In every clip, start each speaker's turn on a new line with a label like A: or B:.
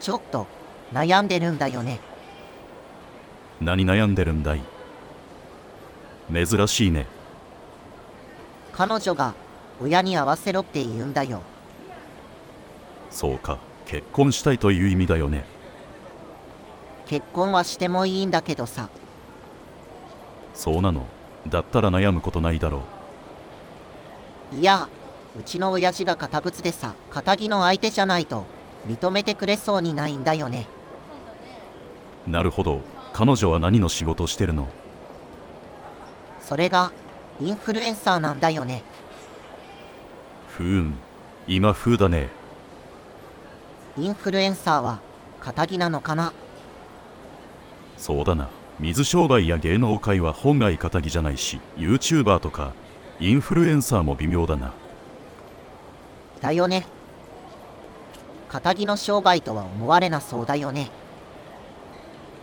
A: ちょっと悩んでるんだよね。
B: 何悩んでるんだい？珍しいね
A: 彼女が親に会わせろって言うんだよ。
B: そうか結婚したいという意味だよね
A: 結婚はしてもいいんだけどさ。
B: そうなのだったら悩むことないだろ
A: いや、うちの親父が堅物でさ、仇の相手じゃないと認めてくれそうにないんだよね。
B: うなるほど。彼女は何の仕事してるの？
A: それがインフルエンサーなんだよね。
B: ふーん。今風だね。
A: インフルエンサーは仇なのかな？
B: そうだな。水商売や芸能界は本来仇じゃないし YouTuber とかインフルエンサーも微妙だな
A: だよね。仇の商売とは思われなそうだよね。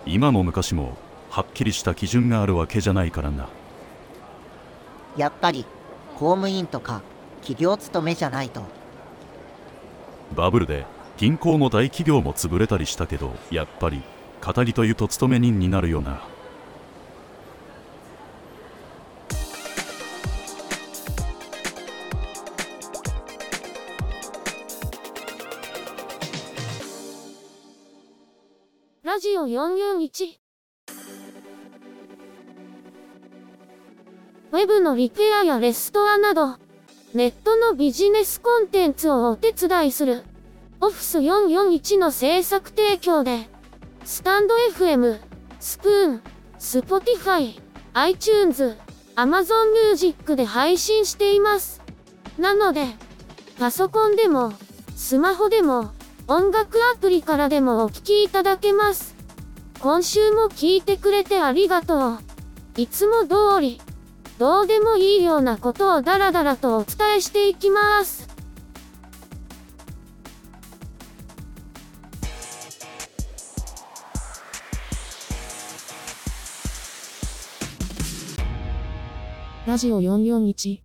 B: 今も昔もはっきりした基準があるわけじゃないからな
A: やっぱり公務員とか企業勤めじゃないと。
B: バブルで銀行も大企業も潰れたりしたけどやっぱり仇というと勤め人になるよな
C: 441ウェブのリペアやレストアなど、ネットのビジネスコンテンツをお手伝いする、オフィス441の制作提供で、スタンド FM、スプーン、 Spotify、iTunes、Amazon Music で配信しています。なので、パソコンでも、スマホでも、音楽アプリからでもお聴きいただけます。今週も聞いてくれてありがとう。いつも通り、どうでもいいようなことをダラダラとお伝えしていきます。
D: ラジオ441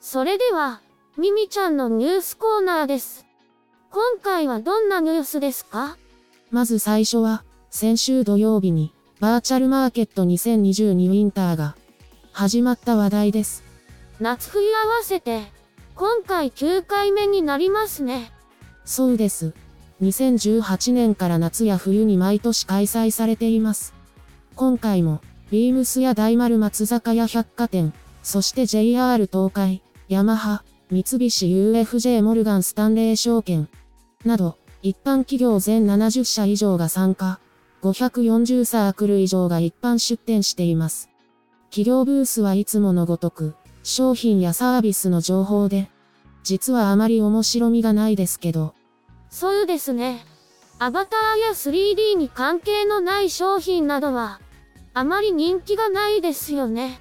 C: それでは、ミミちゃんのニュースコーナーです。今回はどんなニュースですか？
D: まず最初は、先週土曜日に、バーチャルマーケット2022ウィンターが、始まった話題です。
C: 夏冬合わせて、今回9回目になりますね。
D: そうです。2018年から夏や冬に毎年開催されています。今回も、ビームスや大丸松坂屋百貨店、そして JR 東海、ヤマハ、三菱 UFJ モルガンスタンレー証券、など、一般企業全70社以上が参加、540サークル以上が一般出展しています。企業ブースはいつものごとく、商品やサービスの情報で、実はあまり面白みがないですけど、
C: そうですね。アバターや 3D に関係のない商品などは、あまり人気がないですよね。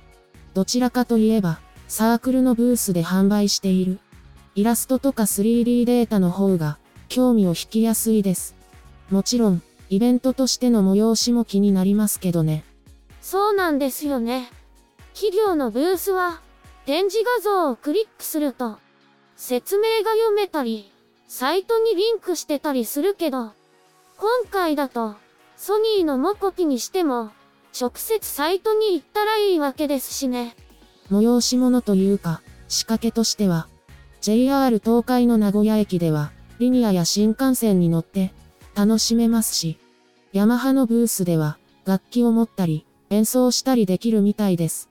D: どちらかといえば、サークルのブースで販売している。イラストとか 3D データの方が、興味を引きやすいです。もちろん、イベントとしての催しも気になりますけどね。
C: そうなんですよね。企業のブースは、展示画像をクリックすると、説明が読めたり、サイトにリンクしてたりするけど、今回だと、ソニーのモコピにしても、直接サイトに行ったらいいわけですしね。
D: 催し物というか、仕掛けとしては、JR 東海の名古屋駅では、リニアや新幹線に乗って、楽しめますし、ヤマハのブースでは、楽器を持ったり、演奏したりできるみたいです。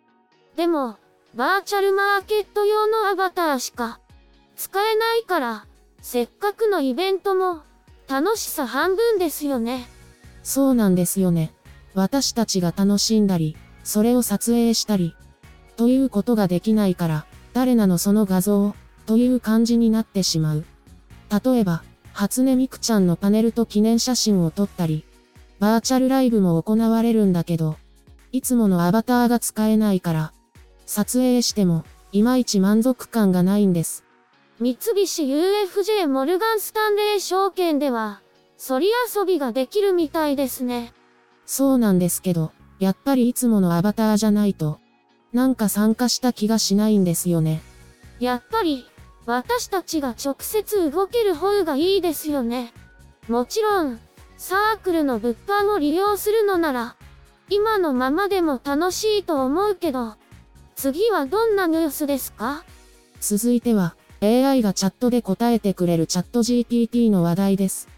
C: でも、バーチャルマーケット用のアバターしか使えないから、せっかくのイベントも楽しさ半分ですよね。
D: そうなんですよね。私たちが楽しんだり、それを撮影したり、ということができないから、誰なのその画像、という感じになってしまう。例えば、初音ミクちゃんのパネルと記念写真を撮ったり、バーチャルライブも行われるんだけど、いつものアバターが使えないから、撮影しても、いまいち満足感がないんです。
C: 三菱 UFJ モルガンスタンレー証券では、そり遊びができるみたいですね。
D: そうなんですけど、やっぱりいつものアバターじゃないと、なんか参加した気がしないんですよね。
C: やっぱり、私たちが直接動ける方がいいですよね。もちろん、サークルの物販を利用するのなら、今のままでも楽しいと思うけど、次はどんなニュースですか？
D: 続いては、AI がチャットで答えてくれるチャット GPT の話題です。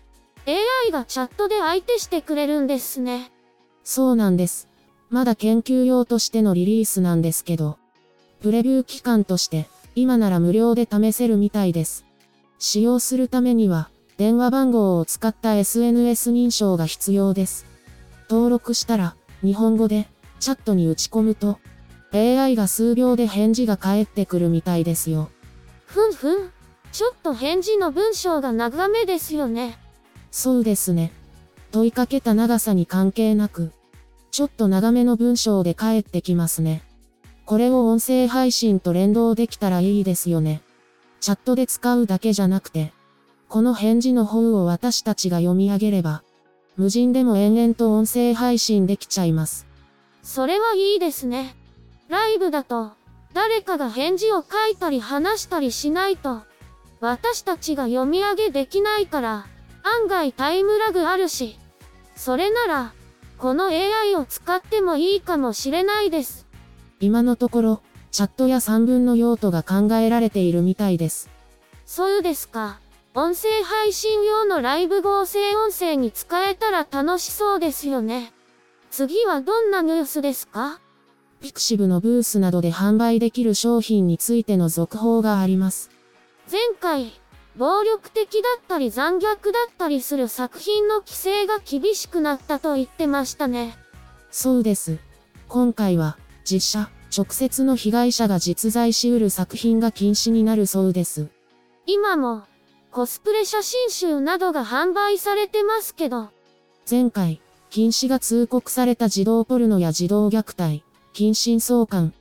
C: ?AI がチャットで相手してくれるんですね。
D: そうなんです。まだ研究用としてのリリースなんですけど、プレビュー期間として、今なら無料で試せるみたいです。使用するためには、電話番号を使った SNS 認証が必要です。登録したら、日本語で、チャットに打ち込むと、AI が数秒で返事が返ってくるみたいですよ。
C: ふんふん。ちょっと返事の文章が長めですよね。
D: そうですね。問いかけた長さに関係なく、ちょっと長めの文章で返ってきますね。これを音声配信と連動できたらいいですよね。チャットで使うだけじゃなくて、この返事の方を私たちが読み上げれば、無人でも延々と音声配信できちゃいます。
C: それはいいですね。ライブだと、誰かが返事を書いたり話したりしないと、私たちが読み上げできないから、案外タイムラグあるし、それなら、この AI を使ってもいいかもしれないです。
D: 今のところ、チャットや3分の用途が考えられているみたいです。
C: そうですか。音声配信用のライブ合成音声に使えたら楽しそうですよね。次はどんなニュースですか？
D: ピクシブのブースなどで販売できる商品についての続報があります。
C: 前回、暴力的だったり残虐だったりする作品の規制が厳しくなったと言ってましたね。
D: そうです。今回は、実写、直接の被害者が実在しうる作品が禁止になるそうです。
C: 今も、コスプレ写真集などが販売されてますけど、
D: 前回、禁止が通告された児童ポルノや児童虐待、近親相関、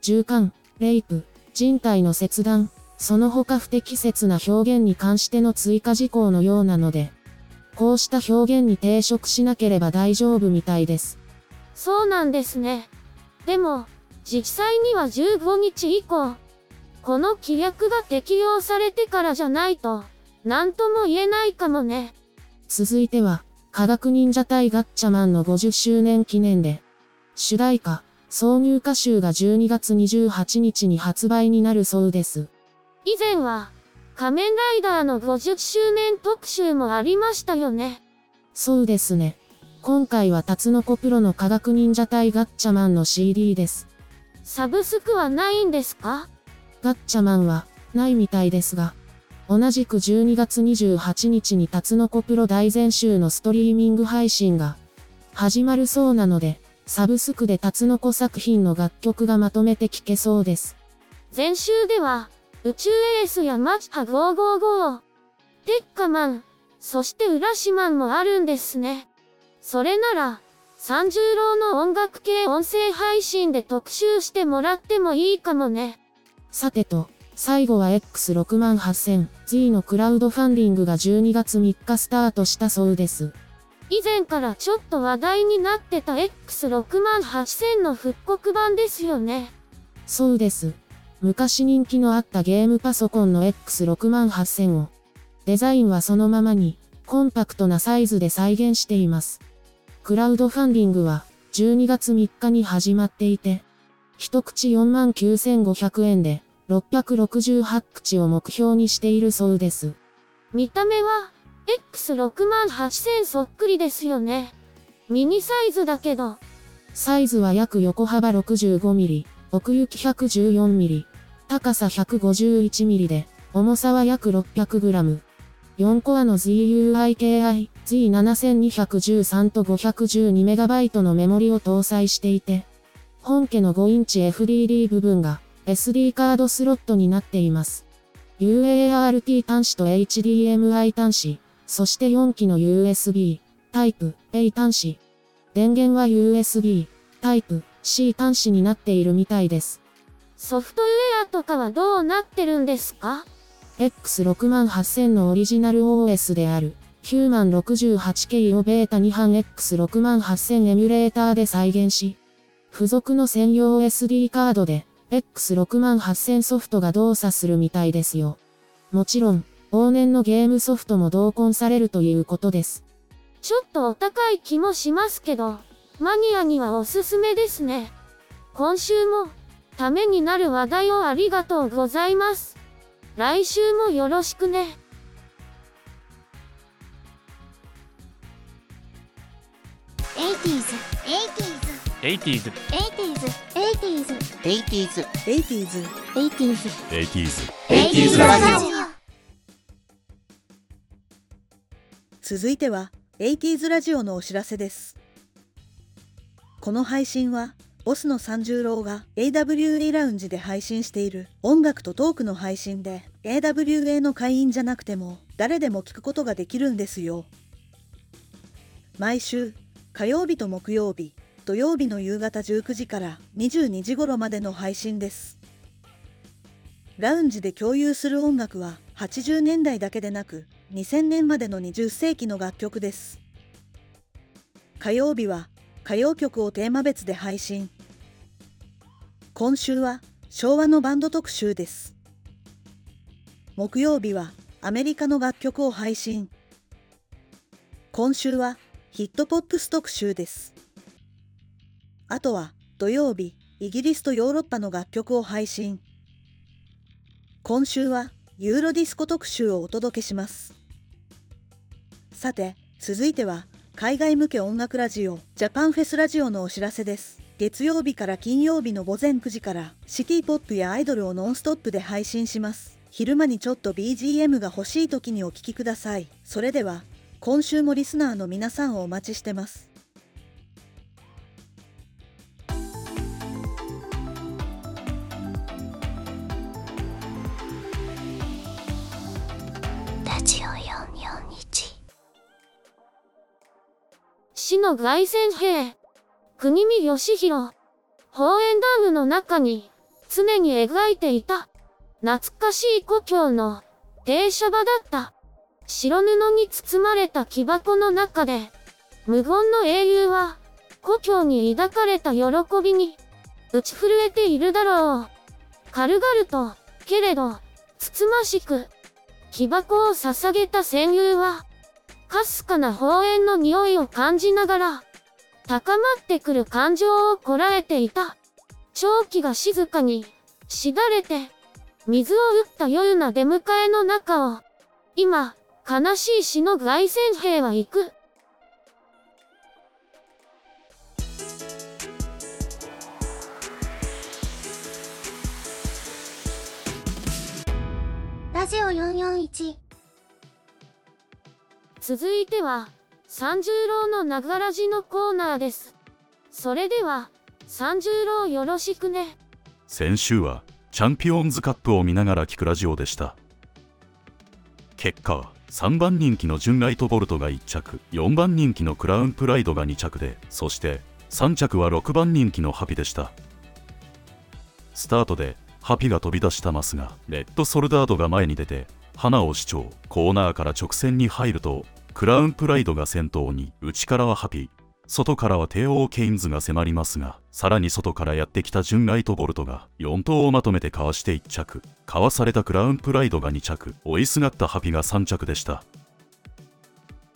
D: 従姦、レイプ、人体の切断、その他不適切な表現に関しての追加事項のようなので、こうした表現に抵触しなければ大丈夫みたいです。
C: そうなんですね。でも、実際には15日以降、この規約が適用されてからじゃないと、なんとも言えないかもね。
D: 続いては、科学忍者隊ガッチャマンの50周年記念で、主題歌、挿入歌集が12月28日に発売になるそうです。
C: 以前は、仮面ライダーの50周年特集もありましたよね。
D: そうですね。今回はタツノコプロの科学忍者隊ガッチャマンの CD です。
C: サブスクはないんですか？
D: ガッチャマンは、ないみたいですが、同じく12月28日にタツノコプロ大全集のストリーミング配信が始まるそうなので、サブスクでタツノコ作品の楽曲がまとめて聴けそうです。
C: 前週では、宇宙エースやマッハ555、テッカマン、そして浦島もあるんですね。それなら、三十郎の音楽系音声配信で特集してもらってもいいかもね。
D: さてと、最後は X68000Z のクラウドファンディングが12月3日スタートしたそうです。
C: 以前からちょっと話題になってた X68000 の復刻版ですよね。
D: そうです。昔人気のあったゲームパソコンの X68000 を、デザインはそのままに、コンパクトなサイズで再現しています。クラウドファンディングは、12月3日に始まっていて、一口49,500円で、668口を目標にしているそうです。
C: 見た目は、X68000 そっくりですよね。ミニサイズだけど、
D: サイズは約横幅 65mm、奥行き 114mm、高さ 151mm で、重さは約 600g。4コアの ZUIKI Z7213 と 512MB のメモリを搭載していて、本家の5インチ FDD 部分が SD カードスロットになっています。UART 端子と HDMI 端子、そして4機の USB、タイプ A 端子。電源は USB、タイプ C 端子になっているみたいです。
C: ソフトウェアとかはどうなってるんですか
D: ？X68000 のオリジナル OS である、ヒューマン 68K をベータ2版 X68000 エミュレーターで再現し、付属の専用 SD カードで、X68000 ソフトが動作するみたいですよ。もちろん、往年のゲームソフトも同梱されるということです。
C: ちょっとお高い気もしますけど、マニアにはおすすめですね。今週も、ためになる話題をありがとうございます。来週もよろしくね。
E: 80s, 80s,
F: 80s
E: 80s,
A: 80s
F: 80s
E: 80s,
B: 80s
E: 80s ラジオ
F: 続いては 80s ラジオのお知らせです。この配信はボスの三十郎が AWA ラウンジで配信している音楽とトークの配信で AWA の会員じゃなくても誰でも聞くことができるんですよ。毎週火曜日と木曜日土曜日の夕方19時から22時頃までの配信です。ラウンジで共有する音楽は80年代だけでなく2000年までの20世紀の楽曲です。火曜日は歌謡曲をテーマ別で配信。今週は昭和のバンド特集です。木曜日はアメリカの楽曲を配信。今週はヒットポップス特集です。あとは土曜日イギリスとヨーロッパの楽曲を配信。今週はユーロディスコ特集をお届けします。さて続いては海外向け音楽ラジオジャパンフェスラジオのお知らせです。月曜日から金曜日の午前9時からシティポップやアイドルをノンストップで配信します。昼間にちょっと BGM が欲しい時にお聴きください。それでは今週もリスナーの皆さんをお待ちしてます
E: ラジオ441
C: 死の凱旋兵。国見義弘。宝円ダムの中に、常に描いていた、懐かしい故郷の、停車場だった。白布に包まれた木箱の中で、無言の英雄は、故郷に抱かれた喜びに、打ち震えているだろう。軽々と、けれど、つつましく、木箱を捧げた戦友は、かすかな宝円の匂いを感じながら、高まってくる感情をこらえていた。長気が静かに、しだれて、水を打った夜な出迎えの中を、今、悲しい死の凱旋兵は行く。
E: ラジオ441
C: 続いては、三十郎のながらじのコーナーです。それでは、三十郎よろしくね。
B: 先週はチャンピオンズカップを見ながら聞くラジオでした結果は3番人気のジュンライトボルトが1着4番人気のクラウンプライドが2着でそして3着は6番人気のハピでした。スタートでハピが飛び出したますがレッドソルダードが前に出て花を主張コーナーから直線に入るとクラウンプライドが先頭に内からはハピ。外からは帝王ケインズが迫りますがさらに外からやってきたジュンライトボルトが4頭をまとめてかわして1着。かわされたクラウンプライドが2着。追いすがったハピが3着でした。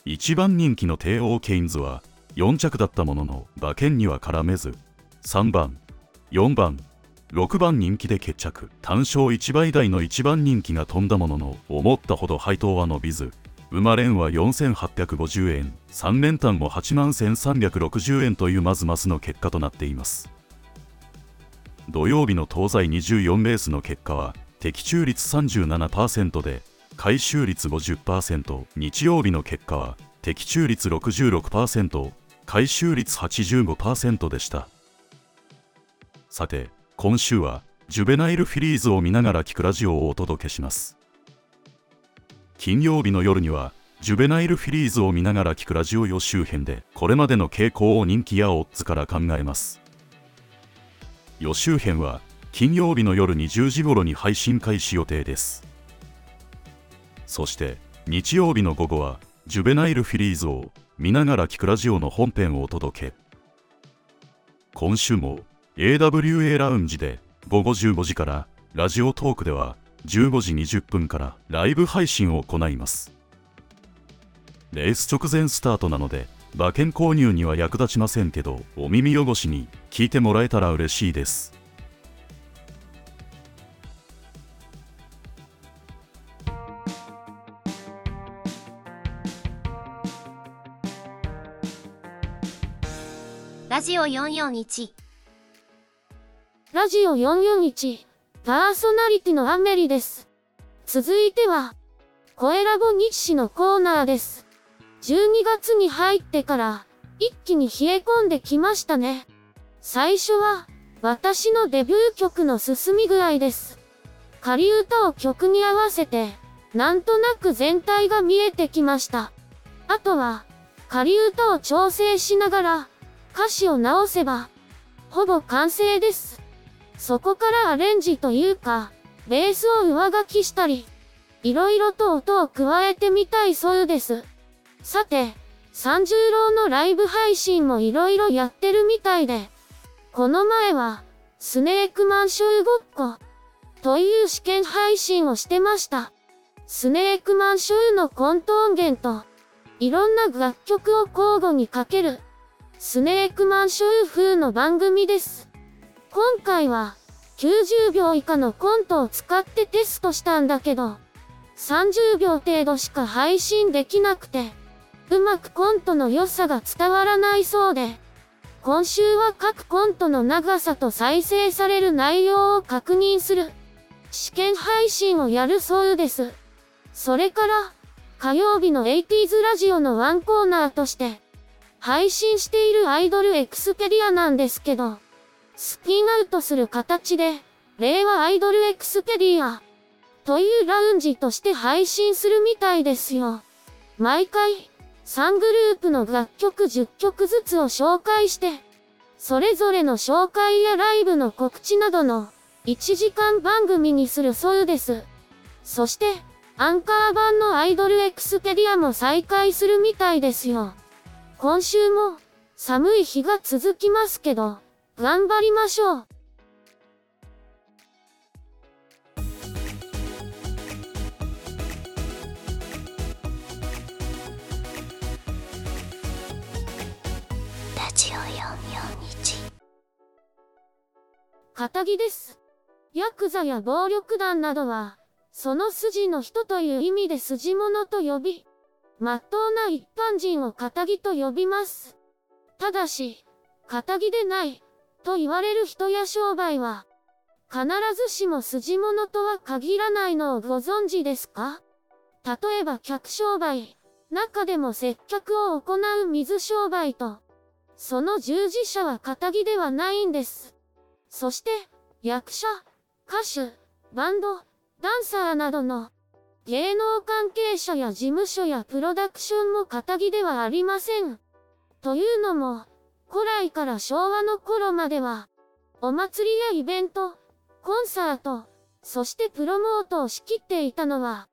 B: 1番人気の帝王ケインズは4着だったものの馬券には絡めず3番4番6番人気で決着。単勝1倍台の1番人気が飛んだものの思ったほど配当は伸びず馬連は4850円3連単も8万1360円というまずまずの結果となっています。土曜日の東西24レースの結果は的中率37%で回収率50%日曜日の結果は的中率66%回収率85%でした。さて今週はジュベナイルフィリーズを見ながら聞くラジオをお届けします。金曜日の夜にはジュベナイルフィリーズを見ながら聞くラジオ予習編でこれまでの傾向を人気やオッズから考えます。予習編は金曜日の夜20時頃に配信開始予定です。そして日曜日の午後はジュベナイルフィリーズを見ながら聞くラジオの本編をお届け。今週も AWA ラウンジで午後15時からラジオトークでは15時20分からライブ配信を行います。レース直前スタートなので馬券購入には役立ちませんけどお耳汚しに聞いてもらえたら嬉しいです。
E: ラジオ441
C: ラジオ441、パーソナリティのアメリです。続いては、声ラボ日誌のコーナーです。12月に入ってから、一気に冷え込んできましたね。最初は、私のデビュー曲の進み具合です。仮歌を曲に合わせて、なんとなく全体が見えてきました。あとは、仮歌を調整しながら、歌詞を直せば、ほぼ完成です。そこからアレンジというか、ベースを上書きしたり、いろいろと音を加えてみたいそうです。さて、三十郎のライブ配信もいろいろやってるみたいで、この前は、スネークマンショーごっこ、という試験配信をしてました。スネークマンショーのコント音源と、いろんな楽曲を交互にかける、スネークマンショー風の番組です。今回は90秒以下のコントを使ってテストしたんだけど、30秒程度しか配信できなくて、うまくコントの良さが伝わらないそうで、今週は各コントの長さと再生される内容を確認する試験配信をやるそうです。それから、火曜日の 80s ラジオのワンコーナーとして、配信しているアイドルエクスペリアなんですけど、スピンアウトする形で、令和アイドルエクスペリアというラウンジとして配信するみたいですよ。毎回、3グループの楽曲10曲ずつを紹介して、それぞれの紹介やライブの告知などの1時間番組にするそうです。そして、アンカー版のアイドルエクスペリアも再開するみたいですよ。今週も寒い日が続きますけど、頑張りましょう。
E: ラジオ441
C: 仇です。ヤクザや暴力団などは、その筋の人という意味で筋物と呼び、まっとうな一般人を仇と呼びます。ただし、仇でない、と言われる人や商売は、必ずしも筋物とは限らないのをご存知ですか？例えば客商売、中でも接客を行う水商売と、その従事者は仇ではないんです。そして、役者、歌手、バンド、ダンサーなどの芸能関係者や事務所やプロダクションも仇ではありません。というのも、古来から昭和の頃までは、お祭りやイベント、コンサート、そしてプロモートを仕切っていたのは、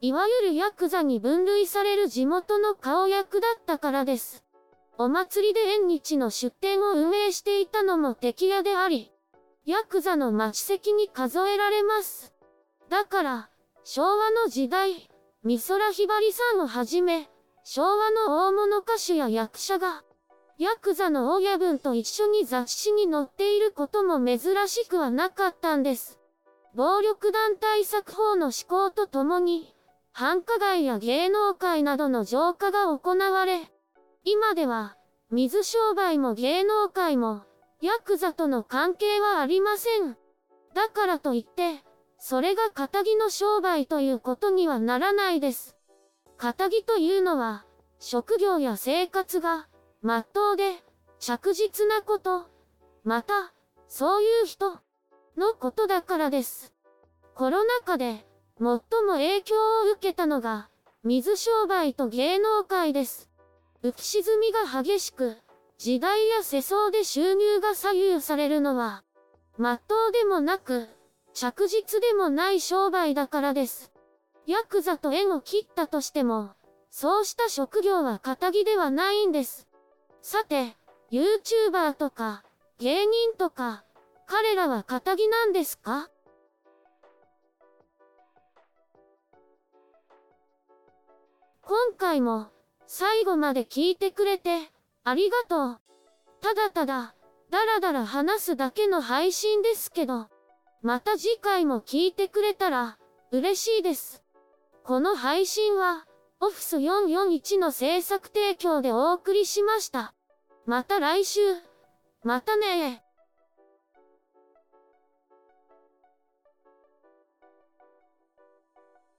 C: いわゆるヤクザに分類される地元の顔役だったからです。お祭りで縁日の出店を運営していたのも敵屋であり、ヤクザの待ち席に数えられます。だから、昭和の時代、美空ひばりさんをはじめ、昭和の大物歌手や役者が、ヤクザの親分と一緒に雑誌に載っていることも珍しくはなかったんです。暴力団対策法の施行とともに、繁華街や芸能界などの浄化が行われ、今では、水商売も芸能界も、ヤクザとの関係はありません。だからといって、それが仇の商売ということにはならないです。仇というのは、職業や生活が、まっとうで、着実なこと、また、そういう人、のことだからです。コロナ禍で、最も影響を受けたのが、水商売と芸能界です。浮き沈みが激しく、時代や世相で収入が左右されるのは、まっとうでもなく、着実でもない商売だからです。ヤクザと縁を切ったとしても、そうした職業は仇ではないんです。さて、YouTuber とか、芸人とか、彼らは仇なんですか？今回も最後まで聞いてくれてありがとう。ただただ、だらだら話すだけの配信ですけど、また次回も聞いてくれたら嬉しいです。この配信は、オフィス441の制作提供でお送りしました。また来週。またね